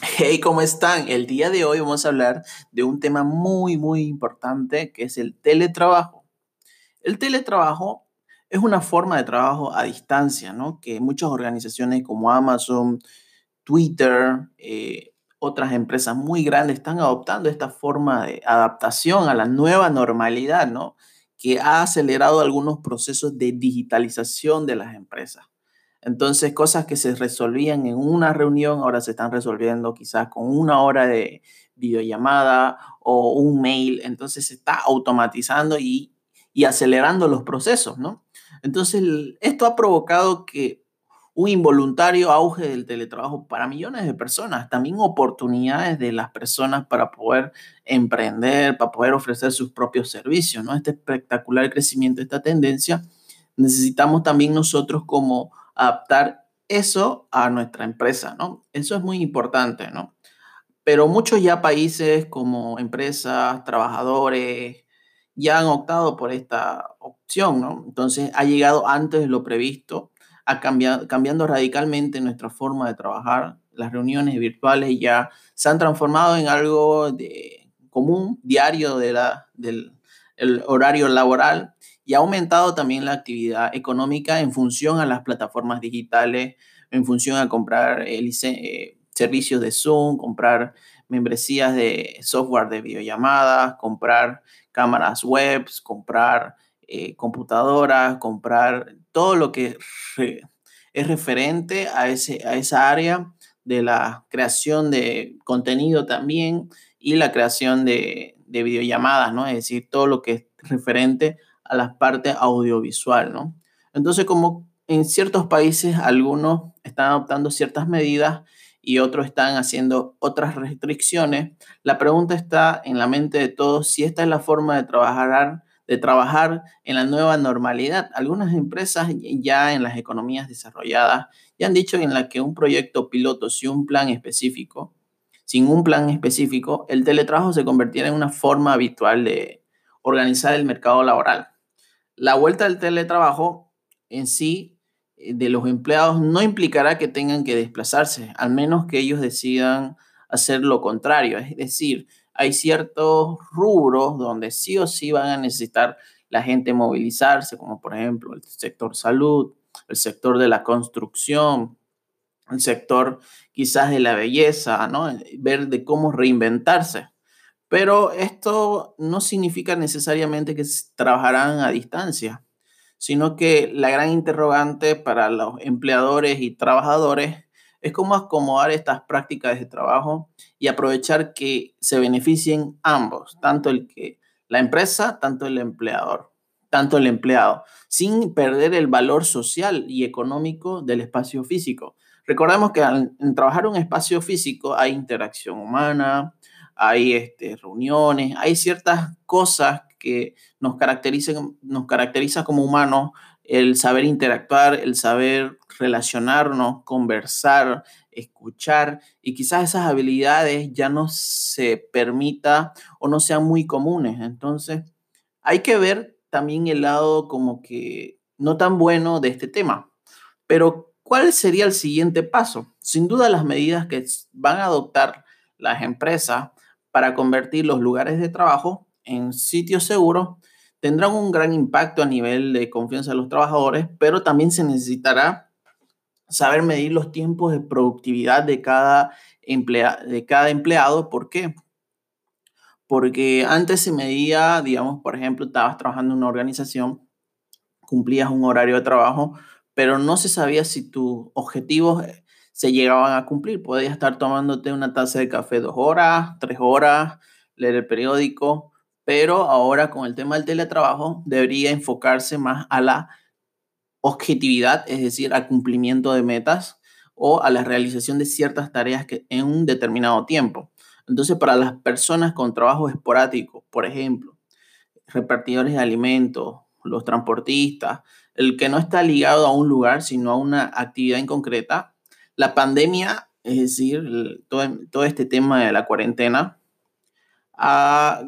Hey, ¿cómo están? El día de hoy vamos a hablar de un tema muy, muy importante que es el teletrabajo. El teletrabajo es una forma de trabajo a distancia, ¿no? Que muchas organizaciones como Amazon, Twitter, eh, otras empresas muy grandes están adoptando esta forma de adaptación a la nueva normalidad, ¿no? Que ha acelerado algunos procesos de digitalización de las empresas. Entonces, cosas que se resolvían en una reunión ahora se están resolviendo quizás con una hora de videollamada o un mail. Entonces, se está automatizando y, acelerando los procesos, ¿no? Entonces, esto ha provocado que un involuntario auge del teletrabajo para millones de personas, también oportunidades de las personas para poder emprender, para poder ofrecer sus propios servicios, ¿no? Este espectacular crecimiento, esta tendencia, necesitamos también nosotros como adaptar eso a nuestra empresa, ¿no? Eso es muy importante, ¿no? Pero muchos ya países como empresas, trabajadores, ya han optado por esta opción, ¿no? Entonces ha llegado antes de lo previsto, ha cambiado, cambiando radicalmente nuestra forma de trabajar. Las reuniones virtuales ya se han transformado en algo de común, diario de la, del el horario laboral y ha aumentado también la actividad económica en función a las plataformas digitales, en función a comprar el, eh, servicios de Zoom, comprar membresías de software de videollamadas, comprar cámaras web, comprar eh, computadoras, comprar todo lo que es referente a, ese, a esa área de la creación de contenido también y la creación de, de videollamadas, ¿no? Es decir, todo lo que es referente a la parte audiovisual, ¿no? Entonces, como en ciertos países algunos están adoptando ciertas medidas y otros están haciendo otras restricciones, la pregunta está en la mente de todos si esta es la forma de trabajar de trabajar en la nueva normalidad. Algunas empresas ya en las economías desarrolladas ya han dicho en la que un proyecto piloto, si un plan específico, sin un plan específico, el teletrabajo se convertirá en una forma habitual de organizar el mercado laboral. La vuelta del teletrabajo en sí eh, de los empleados no implicará que tengan que desplazarse, al menos que ellos decidan hacer lo contrario. Es decir, hay ciertos rubros donde sí o sí van a necesitar la gente movilizarse, como por ejemplo el sector salud, el sector de la construcción, el sector quizás de la belleza, ¿no? Ver de cómo reinventarse. Pero esto no significa necesariamente que trabajarán a distancia, sino que la gran interrogante para los empleadores y trabajadores es cómo acomodar estas prácticas de trabajo y aprovechar que se beneficien ambos, tanto el que la empresa, tanto el empleador, tanto el empleado, sin perder el valor social y económico del espacio físico. Recordemos que en trabajar un espacio físico hay interacción humana, hay este, reuniones, hay ciertas cosas que nos caracterizan, nos caracteriza como humanos, el saber interactuar, el saber relacionarnos, conversar, escuchar, y quizás esas habilidades ya no se permita o no sean muy comunes. Entonces, hay que ver también el lado como que no tan bueno de este tema. Pero, ¿cuál sería el siguiente paso? Sin duda, las medidas que van a adoptar las empresas para convertir los lugares de trabajo en sitios seguros tendrán un gran impacto a nivel de confianza de los trabajadores, pero también se necesitará saber medir los tiempos de productividad de cada, de cada empleado. ¿Por qué? Porque antes se medía, digamos, por ejemplo, estabas trabajando en una organización, cumplías un horario de trabajo, pero no se sabía si tus objetivos se llegaban a cumplir. Podías estar tomándote una taza de café dos horas, tres horas, leer el periódico, pero ahora con el tema del teletrabajo debería enfocarse más a la objetividad, es decir, al cumplimiento de metas o a la realización de ciertas tareas que en un determinado tiempo. Entonces, para las personas con trabajo esporádico, por ejemplo, repartidores de alimentos, los transportistas, el que no está ligado a un lugar, sino a una actividad en concreta, la pandemia, es decir, todo, este tema de la cuarentena, ha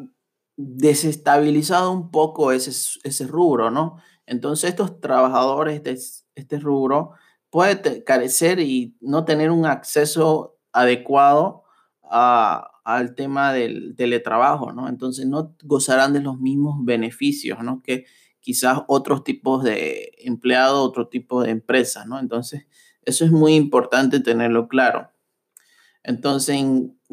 desestabilizado un poco ese, ese rubro, ¿no? Entonces estos trabajadores de este rubro pueden carecer y no tener un acceso adecuado al tema del teletrabajo, ¿no? Entonces no gozarán de los mismos beneficios, ¿no? Que quizás otros tipos de empleados, otro tipo de empresas, ¿no? Entonces, eso es muy importante tenerlo claro. Entonces,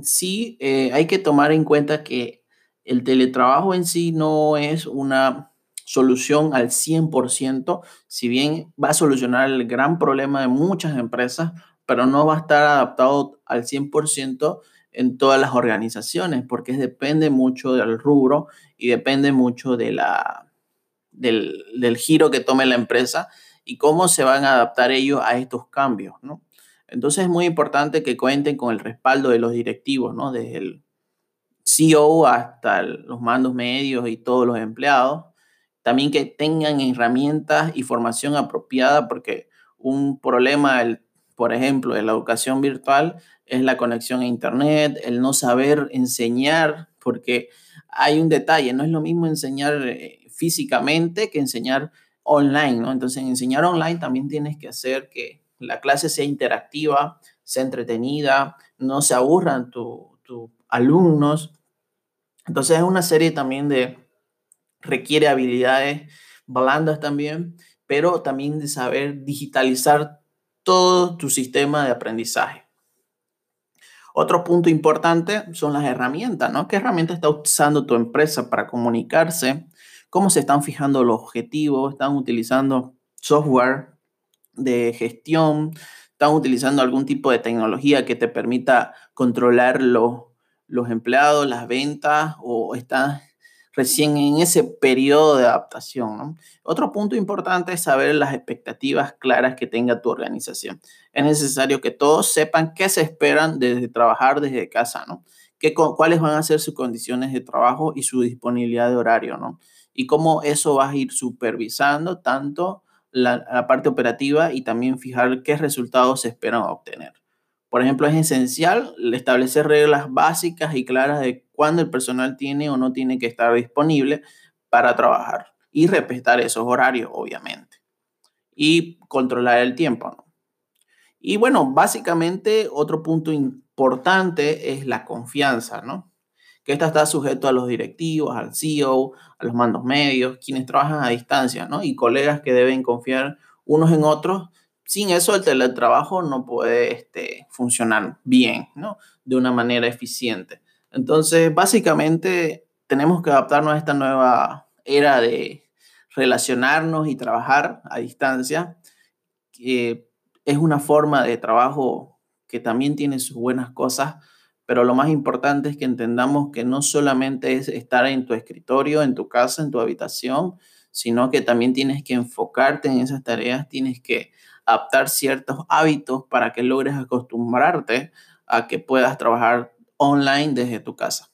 sí, eh, hay que tomar en cuenta que el teletrabajo en sí no es una solución al 100%, si bien va a solucionar el gran problema de muchas empresas, pero no va a estar adaptado al 100% en todas las organizaciones, porque depende mucho del rubro y depende mucho de la, del, del, giro que tome la empresa y cómo se van a adaptar ellos a estos cambios, ¿no? Entonces es muy importante que cuenten con el respaldo de los directivos, ¿no? Desde el CEO hasta los mandos medios y todos los empleados. También que tengan herramientas y formación apropiada, porque un problema, el, por ejemplo, de la educación virtual es la conexión a Internet, el no saber enseñar, porque hay un detalle, no es lo mismo enseñar eh, físicamente que enseñar online, ¿no? Entonces, en enseñar online también tienes que hacer que la clase sea interactiva, sea entretenida, no se aburran tus alumnos. Entonces, es una serie también de, requiere habilidades blandas también, pero también de saber digitalizar todo tu sistema de aprendizaje. Otro punto importante son las herramientas, ¿no? ¿Qué herramienta está usando tu empresa para comunicarse? ¿Cómo se están fijando los objetivos? ¿Están utilizando software de gestión? ¿Están utilizando algún tipo de tecnología que te permita controlar los, los empleados, las ventas? ¿O están recién en ese periodo de adaptación. Otro punto importante es saber las expectativas claras que tenga tu organización. Es necesario que todos sepan qué se esperan desde trabajar desde casa, ¿no? ¿Qué, cuáles van a ser sus condiciones de trabajo y su disponibilidad de horario, ¿no? Y cómo eso va a ir supervisando tanto la, la parte operativa y también fijar qué resultados se esperan obtener. Por ejemplo, es esencial establecer reglas básicas y claras de cuándo el personal tiene o no tiene que estar disponible para trabajar y respetar esos horarios, obviamente. Y controlar el tiempo. Y bueno, básicamente otro punto importante es la confianza, ¿no? Que esta está sujeto a los directivos, al CEO, a los mandos medios, quienes trabajan a distancia, ¿no? Y colegas que deben confiar unos en otros sin eso el teletrabajo no puede este, funcionar bien, ¿no? De una manera eficiente. Entonces, básicamente, tenemos que adaptarnos a esta nueva era de relacionarnos y trabajar a distancia, que es una forma de trabajo que también tiene sus buenas cosas, pero lo más importante es que entendamos que no solamente es estar en tu escritorio, en tu casa, en tu habitación, sino que también tienes que enfocarte en esas tareas, tienes que adaptar ciertos hábitos para que logres acostumbrarte a que puedas trabajar online desde tu casa.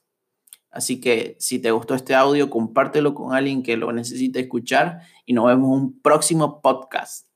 Así que si te gustó este audio, compártelo con alguien que lo necesite escuchar y nos vemos en un próximo podcast.